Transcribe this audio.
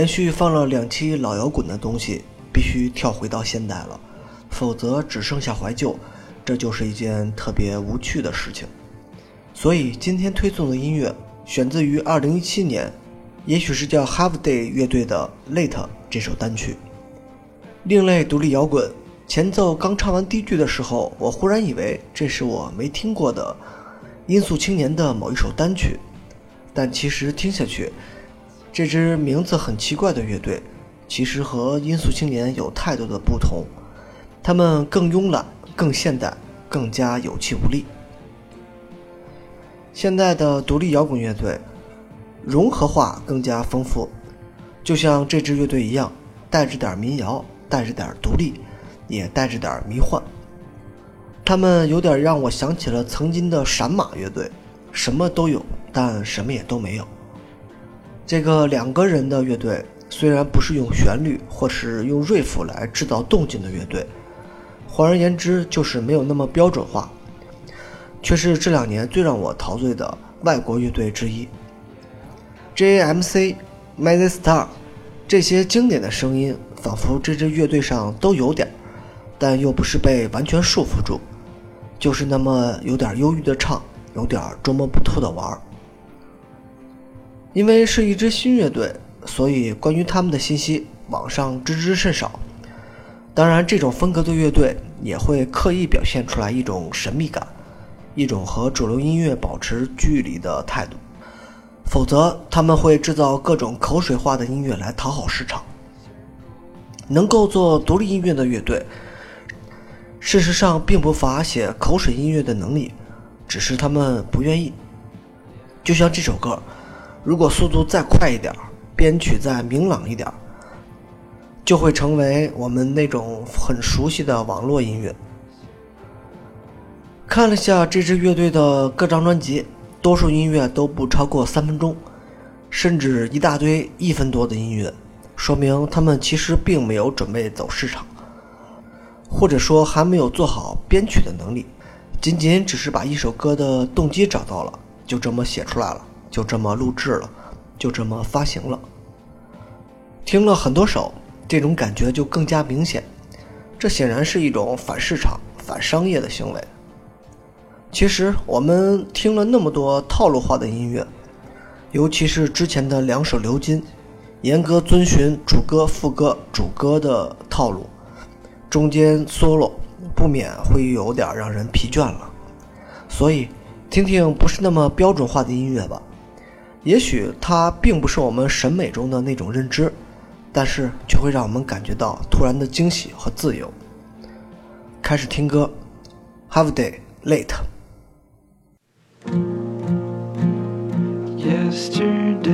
连续放了两期老摇滚的东西，必须跳回到现代了，否则只剩下怀旧，这就是一件特别无趣的事情。所以今天推送的音乐选自于2017年，也许是叫 Half Day 乐队的《Late》这首单曲。另类独立摇滚，前奏刚唱完第一句的时候，我忽然以为这是我没听过的音速青年的某一首单曲，但其实听下去。这支名字很奇怪的乐队，其实和音速青年有太多的不同。他们更慵懒、更现代、更加有气无力。现在的独立摇滚乐队融合化更加丰富，就像这支乐队一样，带着点民谣，带着点独立，也带着点迷幻。他们有点让我想起了曾经的闪马乐队，什么都有，但什么也都没有。这个两个人的乐队虽然不是用旋律或是用 riff 来制造动静的乐队，换而言之就是没有那么标准化，却是这两年最让我陶醉的外国乐队之一。J.A.M.C、m a z y Star 这些经典的声音，仿佛这支乐队上都有点，但又不是被完全束缚住，就是那么有点忧郁的唱，有点捉摸不透的玩儿。因为是一支新乐队，所以关于他们的信息网上知之甚少。当然，这种风格的乐队也会刻意表现出来一种神秘感，一种和主流音乐保持距离的态度。否则，他们会制造各种口水化的音乐来讨好市场。能够做独立音乐的乐队，事实上并不乏写口水音乐的能力，只是他们不愿意。就像这首歌。如果速度再快一点，编曲再明朗一点，就会成为我们那种很熟悉的网络音乐。看了下这支乐队的各张专辑，多数音乐都不超过三分钟，甚至一大堆一分多的音乐，说明他们其实并没有准备走市场，或者说还没有做好编曲的能力，仅仅只是把一首歌的动机找到了，就这么写出来了。就这么录制了，就这么发行了。听了很多首，这种感觉就更加明显。这显然是一种反市场、反商业的行为。其实我们听了那么多套路化的音乐，尤其是之前的两首《流金》，严格遵循主歌、副歌、主歌的套路，中间 solo 不免会有点让人疲倦了。所以，听听不是那么标准化的音乐吧。也许它并不是我们审美中的那种认知，但是却会让我们感觉到突然的惊喜和自由。开始听歌，Have day late。Yesterday.